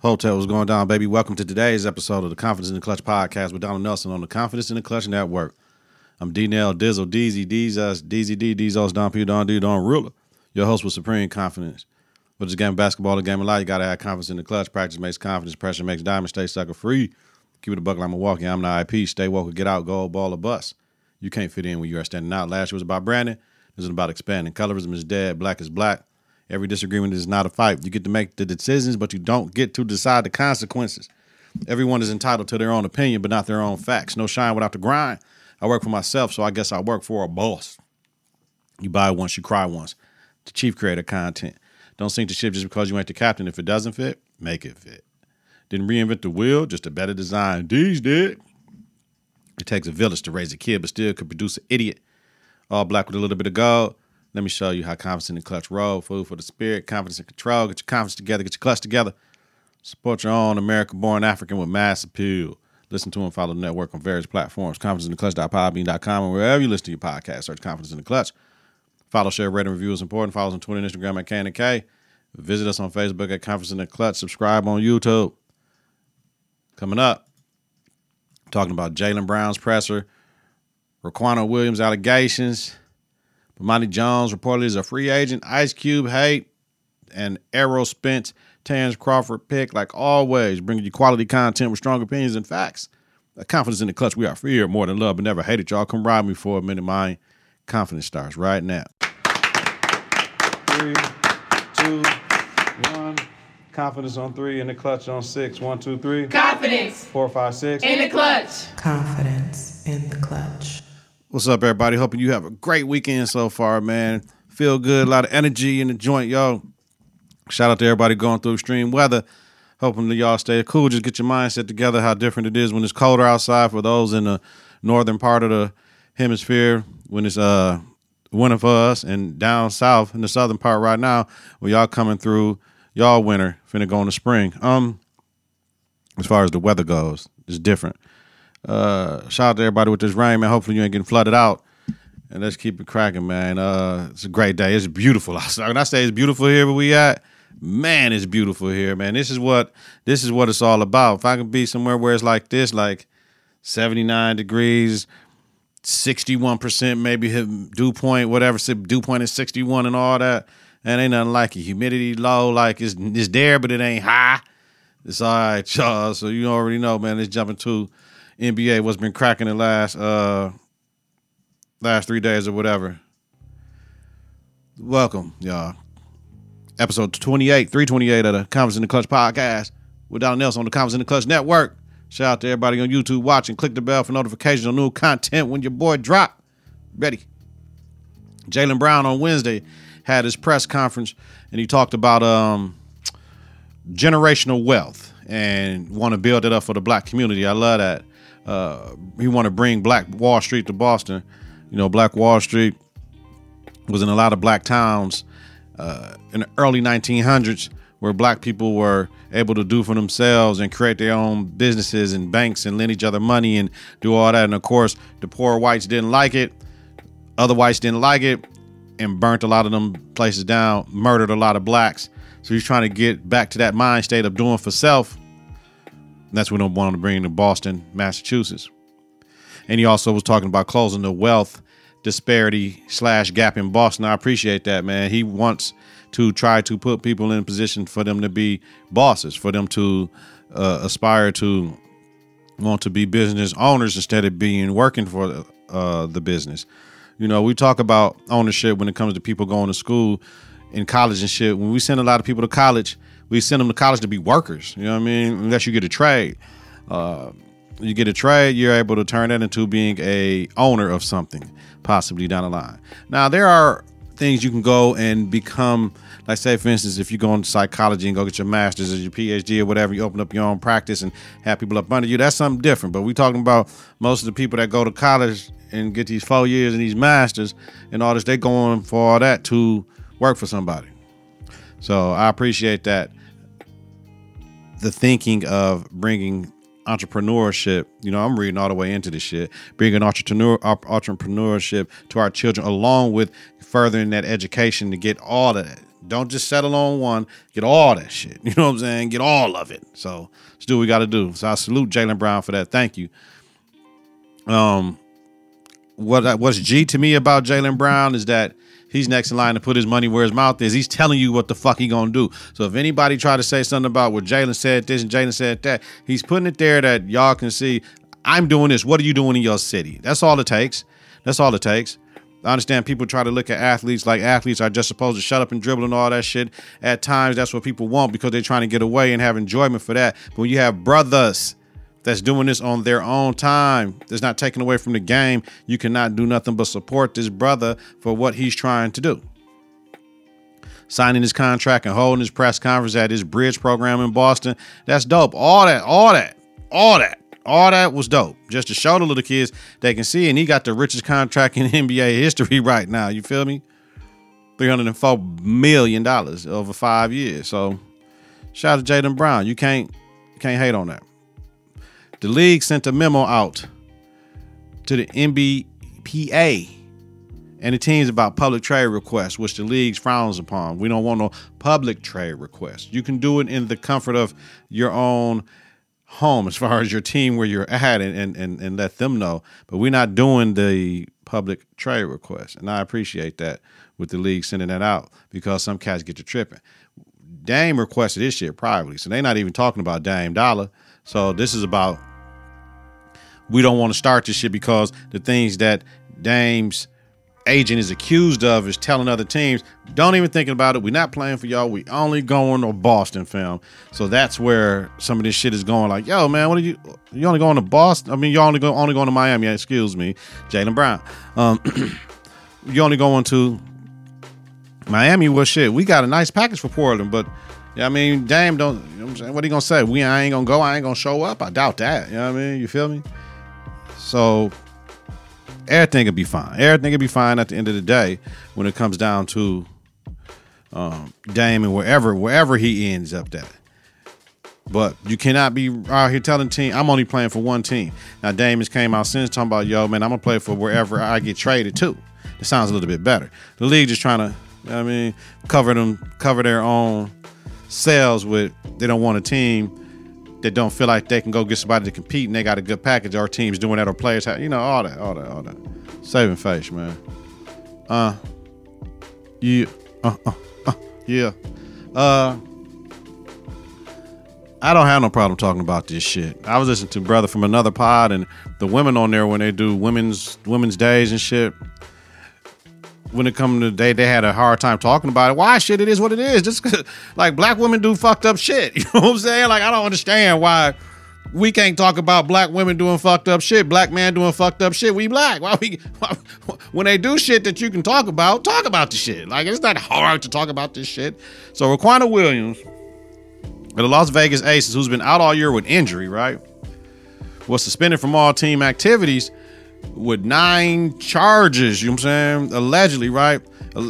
Hotel was going down, baby. Welcome to today's episode of the Confidence in the Clutch podcast with Donald Nelson on the Confidence in the Clutch Network. I'm D Nell Dizzle, DZ, DZ, D, D's us, Don P, Don D, Don Rilla. Your host with supreme confidence. With this game of basketball, the game of life, you gotta have confidence in the clutch. Practice makes confidence, pressure makes diamond. Stay sucker free. Keep it a buck like Milwaukee. I'm the IP. Stay woke, get out, go ball or bust. You can't fit in when you are standing out. Last year was about branding. This is about expanding. Colorism is dead. Black is black. Every disagreement is not a fight. You get to make the decisions, but you don't get to decide the consequences. Everyone is entitled to their own opinion, but not their own facts. No shine without the grind. I work for myself, so I guess I work for a boss. You buy once, you cry once. The chief creator content. Don't sink the ship just because you ain't the captain. If it doesn't fit, make it fit. Didn't reinvent the wheel, just a better design. These did. It takes a village to raise a kid, but still could produce an idiot. All black with a little bit of gold. Let me show you how confidence in the clutch roll. Food for the spirit, confidence and control. Get your confidence together, get your clutch together. Support your own American born African with mass appeal. Listen to and follow the network on various platforms. Confidence in the clutch.podbean.com and wherever you listen to your podcast, search Confidence in the Clutch. Follow, share, rate, and review is important. Follow us on Twitter and Instagram at K and K. Visit us on Facebook at Confidence in the Clutch. Subscribe on YouTube. Coming up, talking about Jalen Brown's presser, Riquna Williams allegations, Bomani Jones reportedly is a free agent, Ice Cube hate, and Errol Spence, Terrence Crawford pick. Like always, bringing you quality content with strong opinions and facts. confidence in the clutch. We are feared more than love, but never hated. Y'all come ride me for a minute. My confidence starts right now. Three, two, one. Confidence on three, in the clutch on six. One, two, three. Confidence Four, five, six. in the clutch. Confidence in the clutch. What's up, everybody? Hoping you have a great weekend so far, man. Feel good, a lot of energy in the joint, yo. Shout out to everybody going through extreme weather. Hoping that y'all stay cool. Just get your mindset together how different it is when it's colder outside for those in the northern part of the hemisphere when it's uh winter for us and down south in the southern part right now when y'all coming through y'all winter finna go into spring. Um as far as the weather goes, it's different. Uh, shout out to everybody with this rain, man. Hopefully you ain't getting flooded out. And let's keep it cracking, man. Uh, it's a great day. It's beautiful. When I say it's beautiful here where we at, man, it's beautiful here, man. This is what this is what it's all about. If I can be somewhere where it's like this, like 79 degrees, 61% maybe dew point, whatever, dew point is 61 and all that. And ain't nothing like it. Humidity low, like it's, it's there, but it ain't high. It's all right, y'all. So you already know, man. It's jumping jump into NBA. What's been cracking the last uh last three days or whatever. Welcome, y'all. Episode 28, 328 of the Confidence in the Clutch podcast with Donald Nelson on the Confidence in the Clutch Network. Shout out to everybody on YouTube watching. Click the bell for notifications on new content when your boy drop. Ready. Jalen Brown on Wednesday had his press conference and he talked about um generational wealth and want to build it up for the black community. I love that. Uh, he want to bring Black Wall Street to Boston. You know, Black Wall Street was in a lot of black towns uh, in the early 1900s where black people were able to do for themselves and create their own businesses and banks and lend each other money and do all that. And of course, the poor whites didn't like it. Other whites didn't like it and burnt a lot of them places down, murdered a lot of blacks. So he's trying to get back to that mind state of doing for self. That's what I wanted to bring to Boston, Massachusetts. And he also was talking about closing the wealth disparity slash gap in Boston. I appreciate that, man. He wants to try to put people in a position for them to be bosses, for them to uh, aspire to want to be business owners instead of being working for uh, the business. You know, we talk about ownership when it comes to people going to school in college and shit. When we send a lot of people to college, we send them to college to be workers. You know what I mean? Unless you get a trade. Uh, you get a trade, you're able to turn that into being a owner of something, possibly down the line. Now there are things you can go and become. Like say, for instance, if you go into psychology and go get your master's or your PhD or whatever, you open up your own practice and have people up under you. That's something different. But we're talking about most of the people that go to college and get these four years and these masters and all this. they're going for all that to work for somebody. So I appreciate that. The thinking of bringing entrepreneurship. You know, I'm reading all the way into this shit. Bringing entrepreneur entrepreneurship to our children, along with furthering that education to get all of that Don't just settle on one. Get all that shit. You know what I'm saying? Get all of it. So let's do what we got to do. So I salute Jalen Brown for that. Thank you. Um, what what's G to me about Jalen Brown is that he's next in line to put his money where his mouth is. He's telling you what the fuck he gonna do. So if anybody try to say something about what Jaylen said this and Jaylen said that, he's putting it there that y'all can see. I'm doing this. What are you doing in your city? That's all it takes. That's all it takes. I understand people try to look at athletes like athletes are just supposed to shut up and dribble and all that shit. At times, that's what people want because they're trying to get away and have enjoyment for that. But when you have brothers that's doing this on their own time, that's not taken away from the game, you cannot do nothing but support this brother for what he's trying to do. Signing his contract and holding his press conference at his bridge program in Boston, that's dope. All that, all that, all that all that was dope. Just to show the little kids they can see, and he got the richest contract in NBA history right now. You feel me? Three hundred and four million dollars over five years. So, shout out to Jalen Brown. You can't you can't hate on that. The league sent a memo out to the NBPA and the teams about public trade requests, which the league frowns upon. We don't want no public trade requests. You can do it in the comfort of your own home as far as your team where you're at and, and, and, let them know. But we're not doing the public trade request. And I appreciate that with the league sending that out because some cats get to tripping. Dame requested this shit privately. So they're not even talking about Dame Dollar. So this is about we don't want to start this shit because the things that Dame's agent is accused of is telling other teams, don't even think about it. We're not playing for y'all. We only going to Boston film. So that's where some of this shit is going. Like, yo, man, what are you? You only going to Boston? I mean, you only go only going to Miami. Excuse me, Jaylen Brown. Um, you only going to Miami? Well, shit, we got a nice package for Portland, but. Yeah, I mean, damn, don't. You know what, what are you gonna say? We I ain't gonna go. I ain't gonna show up. I doubt that. You know what I mean? You feel me? So everything will be fine. Everything will be fine at the end of the day when it comes down to um, Dame and wherever wherever he ends up at. But you cannot be out here telling team I'm only playing for one team. Now Dame has came out since talking about yo man I'm gonna play for wherever I get traded to. It sounds a little bit better. The league just trying to I mean cover them cover their own sales with they don't want a team that don't feel like they can go get somebody to compete and they got a good package. Our team's doing that, or players have, you know, all that, all that, all that. Saving face, man. Uh, yeah, uh, uh, uh, yeah. Uh, I don't have no problem talking about this shit. I was listening to brother from another pod, and the women on there when they do women's women's days and shit when it come to the day, they had a hard time talking about it. Why shit? It is what it is. Just like black women do fucked up shit. You know what I'm saying? Like I don't understand why we can't talk about black women doing fucked up shit, black man doing fucked up shit. We black. Why we why, when they do shit that you can talk about, talk about the shit. Like it's not hard to talk about this shit. So Riquna Williams, the Las Vegas Aces, who's been out all year with injury, right, was suspended from all team activities with nine charges, you know what I'm saying? Allegedly, right?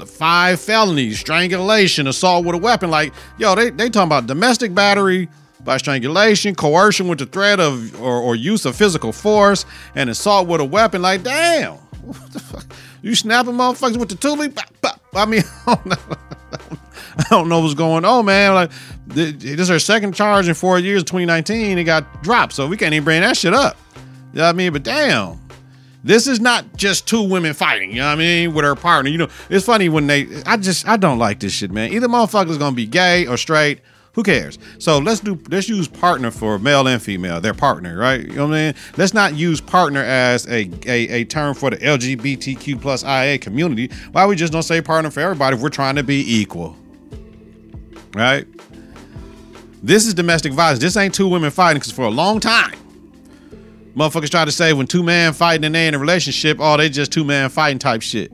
Five felonies, strangulation, assault with a weapon. Like, yo, they, they talking about domestic battery by strangulation, coercion with the threat of or, or use of physical force, and assault with a weapon. Like, damn. What the fuck? You snapping motherfuckers with the toolie? I mean, I don't know. I don't know what's going on, man. Like, this is her second charge in four years, 2019. It got dropped, so we can't even bring that shit up. You know what I mean? But damn. This is not just two women fighting, you know what I mean, with her partner. You know, it's funny when they I just I don't like this shit, man. Either motherfucker's gonna be gay or straight. Who cares? So let's do let's use partner for male and female. Their partner, right? You know what I mean? Let's not use partner as a, a, a term for the LGBTQ plus IA community. Why we just don't say partner for everybody if we're trying to be equal? Right? This is domestic violence. This ain't two women fighting because for a long time Motherfuckers try to say when two men fighting and they in a relationship, oh, they just two men fighting type shit.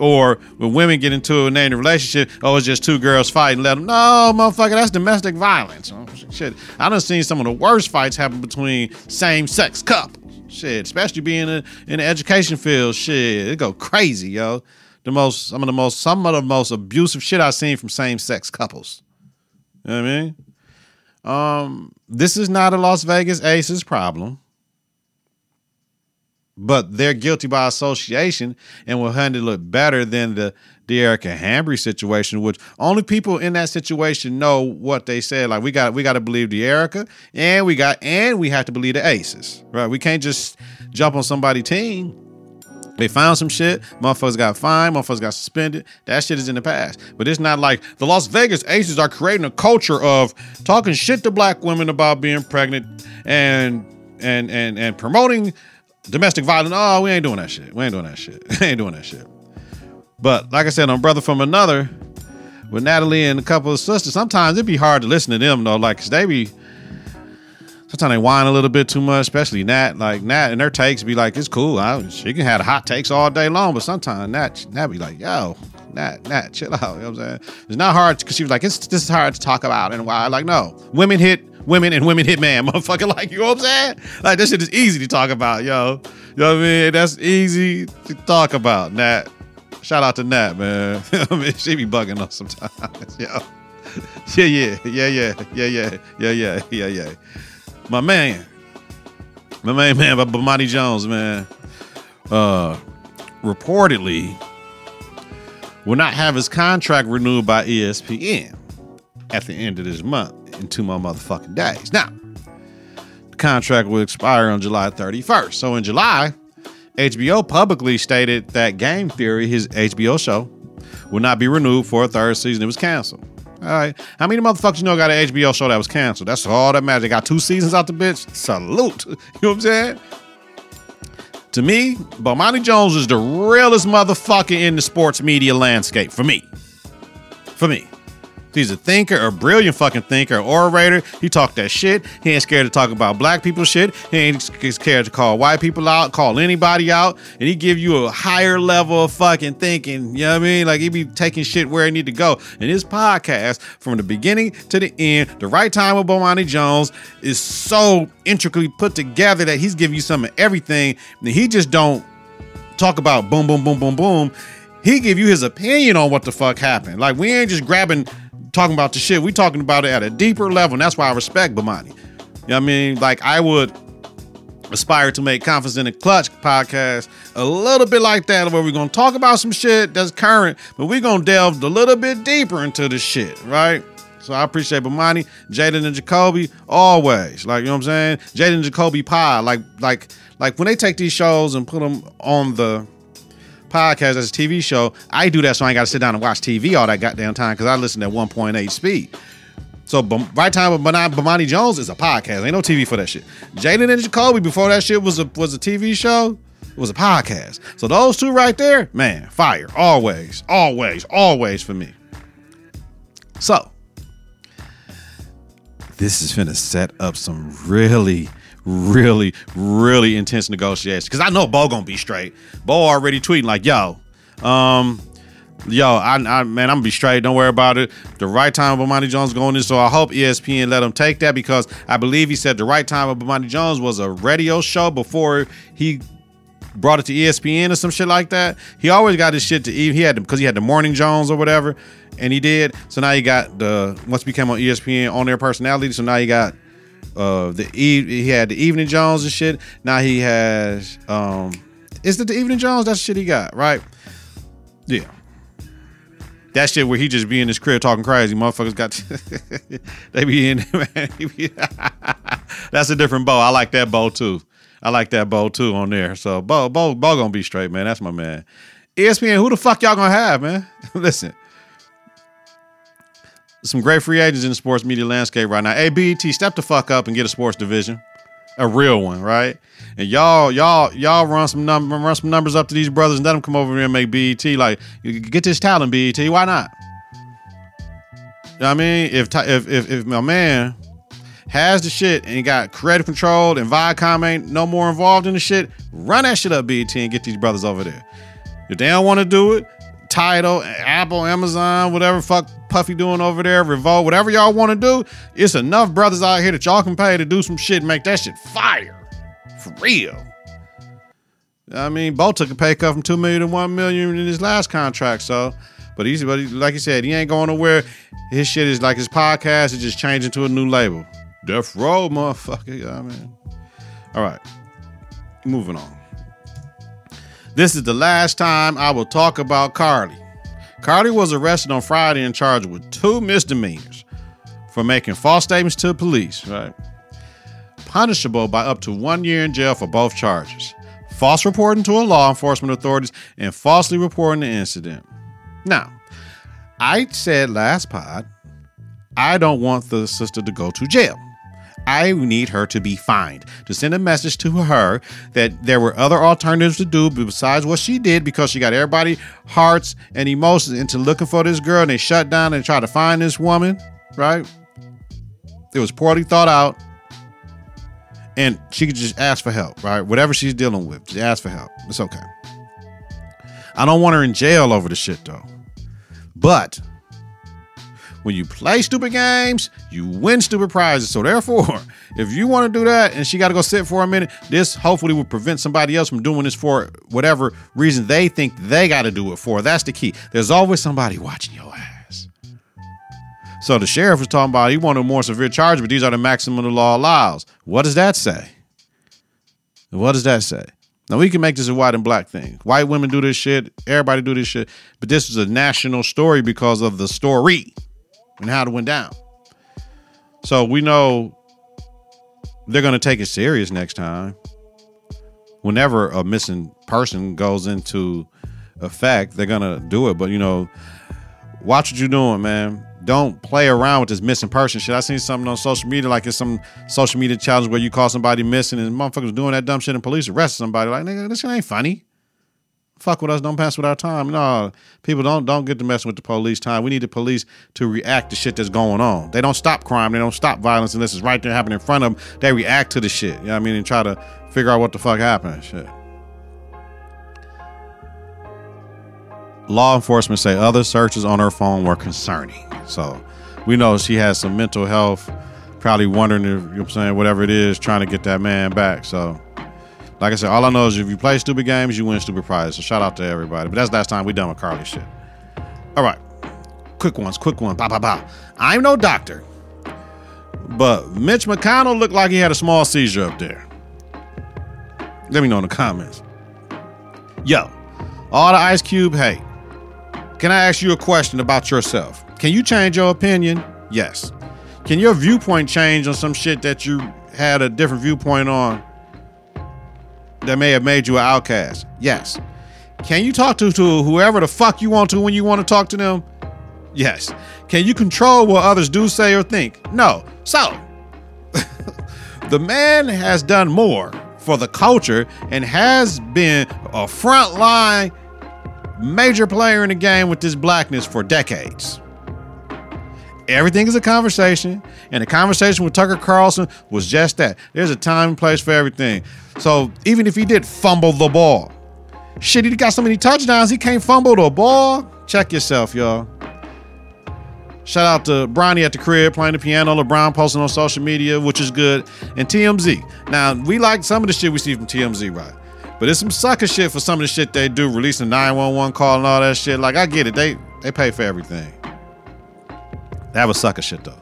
Or when women get into a in a relationship, oh, it's just two girls fighting. Let them, no, motherfucker, that's domestic violence. Oh, shit, I done seen some of the worst fights happen between same sex couples. Shit, especially being in, in the education field. Shit, it go crazy, yo. The most, some of the most, some of the most abusive shit I've seen from same sex couples. You know what I mean? Um, this is not a Las Vegas Aces problem. But they're guilty by association and will handle it look better than the the Erica Hamby situation, which only people in that situation know what they said. Like we got we got to believe the Erica, and we got and we have to believe the Aces, right? We can't just jump on somebody's team. They found some shit. Motherfuckers got fined. Motherfuckers got suspended. That shit is in the past. But it's not like the Las Vegas Aces are creating a culture of talking shit to black women about being pregnant and and and and promoting domestic violence. Oh, we ain't doing that shit. We ain't doing that shit. we ain't doing that shit. But like I said, on Brother from Another, with Natalie and a couple of sisters, sometimes it'd be hard to listen to them though, like, cause they be sometimes they whine a little bit too much, especially Nat. Like Nat and their takes be like, it's cool. I, she can have hot takes all day long, but sometimes Nat Nat be like, yo, Nat, Nat, chill out. You know what I'm saying? It's not hard because she was like, it's this is hard to talk about and why. Like, no, women hit women and women hit man, motherfucker. Like, you know what I'm saying? Like, this shit is easy to talk about, yo. You know what I mean? That's easy to talk about, Nat. Shout out to Nat, man. I mean, she be bugging us sometimes, yo. Yeah, yeah, yeah, yeah, yeah, yeah, yeah, yeah, yeah, yeah. My man, my main man, but Bomani Jones, man. Uh, reportedly will not have his contract renewed by ESPN at the end of this month in my motherfucking days. Now, the contract will expire on July 31st. So in July, HBO publicly stated that Game Theory, his HBO show, will not be renewed for a third season. It was canceled. All right. How many motherfuckers you know got an HBO show that was canceled? That's all that matters. They got two seasons out the bitch. Salute. You know what I'm saying? To me, Bomani Jones is the realest motherfucker in the sports media landscape. For me. For me. He's a thinker, a brilliant fucking thinker, orator. He talk that shit. He ain't scared to talk about black people shit. He ain't scared to call white people out, call anybody out, and he give you a higher level of fucking thinking. You know what I mean? Like he be taking shit where it need to go. And his podcast, from the beginning to the end, the right time with Bomani Jones is so intricately put together that he's giving you some of everything. And he just don't talk about boom, boom, boom, boom, boom. He give you his opinion on what the fuck happened. Like we ain't just grabbing talking about the shit. We talking about it at a deeper level, and that's why I respect Bomani. You know what I mean? Like I would aspire to make Confidence in the Clutch podcast a little bit like that, where we're gonna talk about some shit that's current, but we're gonna delve a little bit deeper into the shit, right? So I appreciate Bomani, Jalen and Jacoby always. Like, you know what I'm saying? Jalen and Jacoby Pie. Like, like, like when they take these shows and put them on the podcast as a TV show, I do that so I ain't got to sit down and watch TV all that goddamn time because I listen at 1.8 speed. So right time Bam- Bomani Jones is a podcast. Ain't no TV for that shit. Jalen and Jacoby before that shit was a was a TV show. It was a podcast. So those two right there, man, fire. Always, always, always for me. So this is gonna set up some really, really, really intense negotiations. Cause I know Bo gonna be straight. Bo already tweeting like, yo, um, yo, I, I man, I'm gonna be straight. Don't worry about it. The right time of Bomani Jones going in. So I hope ESPN let him take that because I believe he said the right time of Bomani Jones was a radio show before he brought it to ESPN or some shit like that. He always got his shit to even. He had because he had the Morning Jones or whatever, and he did. So now he got the once became on ESPN on their personality. So now he got uh the he had the Evening Jones and shit. Now he has um is it the Evening Jones? That's the shit he got right. Yeah. That shit where he just be in his crib talking crazy. Motherfuckers got they be in man. That's a different Bo. I like that Bo too. I like that Bo too on there. So Bo Bo Bo gonna be straight, man. That's my man. ESPN, who the fuck y'all gonna have, man? Listen. Some great free agents in the sports media landscape right now. BET, step the fuck up and get a sports division. A real one, right? And y'all, y'all, y'all run some run some numbers up to these brothers and let them come over here and make BET. Like, get this talent, BET. Why not? You know I mean, if if if, if my man has the shit and got creative control and Viacom ain't no more involved in the shit, run that shit up, BET, and get these brothers over there. If they don't want to do it, Tidal, Apple, Amazon, whatever fuck Puffy doing over there, Revolt, whatever y'all want to do, it's enough brothers out here that y'all can pay to do some shit and make that shit fire. For real. I mean, Bo took a pay cut from two million to one million in his last contract, so but he's but he, like you said, he ain't going nowhere. His shit is like his podcast is just changing to a new label. Death Row, motherfucker. Yeah, man. All right. Moving on. This is the last time I will talk about Carly. Carly was arrested on Friday and charged with two misdemeanors for making false statements to police, right? Punishable by up to one year in jail for both charges false reporting to a law enforcement authorities and falsely reporting the incident. Now, I said last pod, I don't want the sister to go to jail. I need her to be fined, to send a message to her that there were other alternatives to do besides what she did because she got everybody hearts and emotions into looking for this girl and they shut down and tried to find this woman, right? It was poorly thought out. And she could just ask for help, right? Whatever she's dealing with, just ask for help. It's okay. I don't want her in jail over the shit though. But when you play stupid games, you win stupid prizes. So therefore, if you want to do that and she got to go sit for a minute, this hopefully will prevent somebody else from doing this for whatever reason they think they got to do it for. That's the key. There's always somebody watching your ass. So the sheriff was talking about he wanted more severe charge, but these are the maximum the law allows. What does that say? What does that say? Now we can make this a white and black thing. White women do this shit. Everybody do this shit. But this is a national story because of the story and how it went down. So we know they're going to take it serious next time. Whenever a missing person goes into effect, they're going to do it. But you know, watch what you're doing, man. Don't play around with this missing person shit. I seen something on social media, like it's some social media challenge where you call somebody missing and motherfuckers doing that dumb shit and police arrest somebody. Like, nigga, this shit ain't funny. Fuck with us, don't pass with our time. No, people don't don't get to messing with the police time. We need the police to react to shit that's going on. They don't stop crime, they don't stop violence unless it's right there happening in front of them. They react to the shit. You know what I mean? And try to figure out what the fuck happened. Shit. law enforcement say other searches on her phone were concerning. So we know she has some mental health, probably wondering if, you know what I'm saying, whatever it is, trying to get that man back. So, like I said, all I know is if you play stupid games, you win stupid prizes. So shout out to everybody. But that's last time we done with Carly shit. All right. Quick ones, quick one. Ba, ba, ba. I'm no doctor. But Mitch McConnell looked like he had a small seizure up there. Let me know in the comments. Yo, all the Ice Cube hate. Can I ask you a question about yourself? Can you change your opinion? Yes. Can your viewpoint change on some shit that you had a different viewpoint on that may have made you an outcast? Yes. Can you talk to, to whoever the fuck you want to when you want to talk to them? Yes. Can you control what others do, say, or think? No. So, the man has done more for the culture and has been a frontline major player in the game with this blackness for decades. Everything is a conversation, and the conversation with Tucker Carlson was just that. There's a time and place for everything. So even if he did fumble the ball, shit, he got so many touchdowns, he can't fumble the ball. Check yourself, y'all. Shout out to Bronny at the crib playing the piano. LeBron posting on social media, which is good. And TMZ. Now, we like some of the shit we see from TMZ, right? But it's some sucker shit for some of the shit they do, releasing 911 call and all that shit. Like, I get it. They they pay for everything. That was sucker shit, though.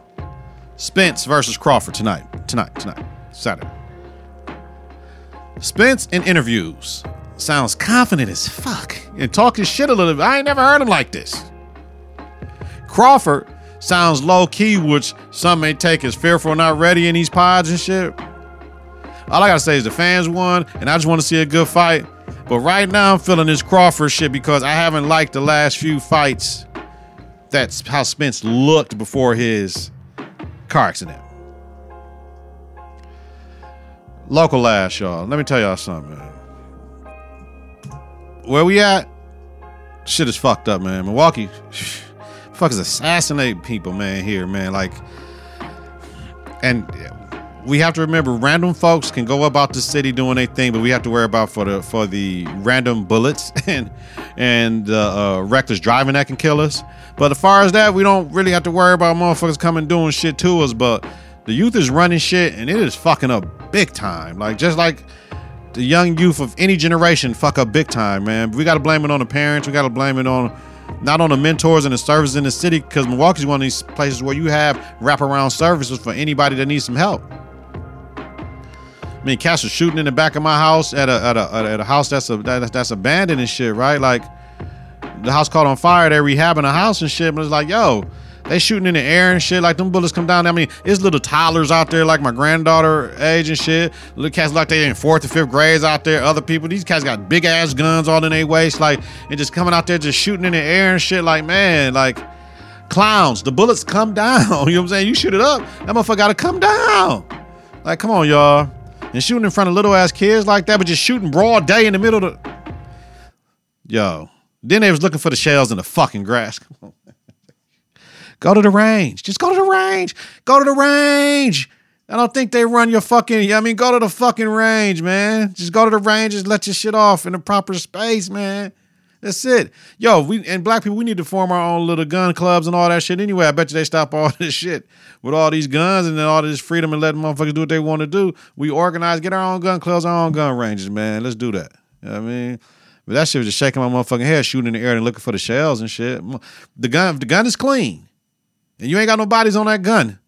Spence versus Crawford tonight. Tonight, tonight, Saturday. Spence in interviews sounds confident as fuck and talking shit a little bit. I ain't never heard him like this. Crawford sounds low key, which some may take as fearful, not ready in these pods and shit. All I gotta say is the fans won, and I just want to see a good fight. But right now, I'm feeling this Crawford shit because I haven't liked the last few fights. That's how Spence looked before his car accident. Local last, y'all. Let me tell y'all something, man. Where we at? Shit is fucked up, man. Milwaukee fuckers assassinate people, man, here, man. Like, and we have to remember random folks can go about the city doing their thing, but we have to worry about for the for the random bullets and and uh, uh, reckless driving that can kill us. But as far as that, we don't really have to worry about motherfuckers coming doing shit to us. But the youth is running shit, and it is fucking up big time. Like just like the young youth of any generation fuck up big time, man. We got to blame it on the parents. We got to blame it on not on the mentors and the services in the city because Milwaukee's one of these places where you have wraparound services for anybody that needs some help. I mean, cats are shooting in the back of my house at a at a at a house that's a that, that's abandoned and shit, right? Like the house caught on fire. They're rehabbing a house and shit. But it's like, yo, they shooting in the air and shit. Like them bullets come down. I mean, it's little toddlers out there, like my granddaughter age and shit. Little cats like they in fourth or fifth grades out there. Other people, these cats got big ass guns all in their waist, like and just coming out there just shooting in the air and shit. Like man, like clowns. The bullets come down. You know what I'm saying? You shoot it up, that motherfucker gotta come down. Like, come on, y'all. And shooting in front of little ass kids like that, but just shooting broad day in the middle of the. Yo. Then they was looking for the shells in the fucking grass. Go to the range. Just go to the range. Go to the range. I don't think they run your fucking. I mean, go to the fucking range, man. Just go to the range. Just let your shit off in the proper space, man. That's it. Yo, we and black people, we need to form our own little gun clubs and all that shit anyway. I bet you they stop all this shit with all these guns and then all this freedom and letting motherfuckers do what they want to do. We organize, get our own gun clubs, our own gun ranges, man. Let's do that. You know what I mean? But that shit was just shaking my motherfucking head, shooting in the air and looking for the shells and shit. The gun, the gun is clean. And you ain't got no bodies on that gun.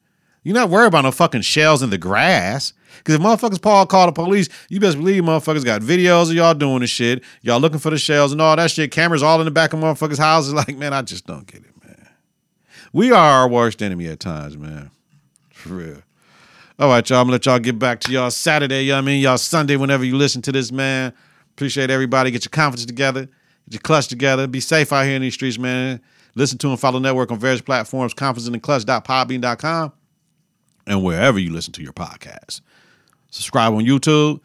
You're not worried about no fucking shells in the grass. Because if motherfuckers Paul call the police, you best believe motherfuckers got videos of y'all doing the shit. Y'all looking for the shells and all that shit. Cameras all in the back of motherfuckers' houses. Like, man, I just don't get it, man. We are our worst enemy at times, man. For real. All right, y'all. I'm gonna let y'all get back to y'all Saturday. You know what I mean? Y'all Sunday whenever you listen to this, man. Appreciate everybody. Get your confidence together. Get your clutch together. Be safe out here in these streets, man. Listen to and follow Network on various platforms, confidenceintheclutch.podbean.com, and wherever you listen to your podcast. Subscribe on YouTube.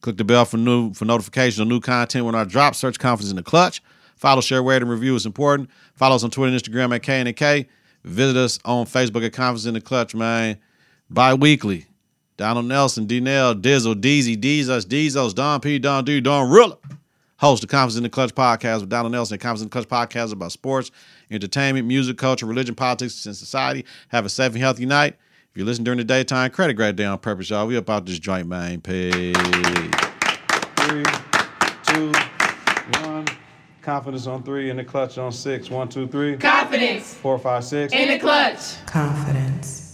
Click the bell for new for notifications of new content when I drop. Search Confidence in the Clutch. Follow, share, rate, and review is important. Follow us on Twitter and Instagram at K and K. Visit us on Facebook at Confidence in the Clutch, man. Bi-weekly. Donald Nelson, D Nell, Dizzle, Deezy, Deezos, Deezos, Don P, Don D, Don Rilla. Host the Confidence in the Clutch podcast with Donald Nelson. Confidence in the Clutch podcast about sports, entertainment, music, culture, religion, politics, and society. Have a safe and healthy night. If you listen during the daytime, credit grade day on purpose, y'all. We about this joint, man. Peace. Three, two, one. Confidence on three, in the clutch on six. One, two, three. Confidence Four, five, six. in the clutch. Confidence.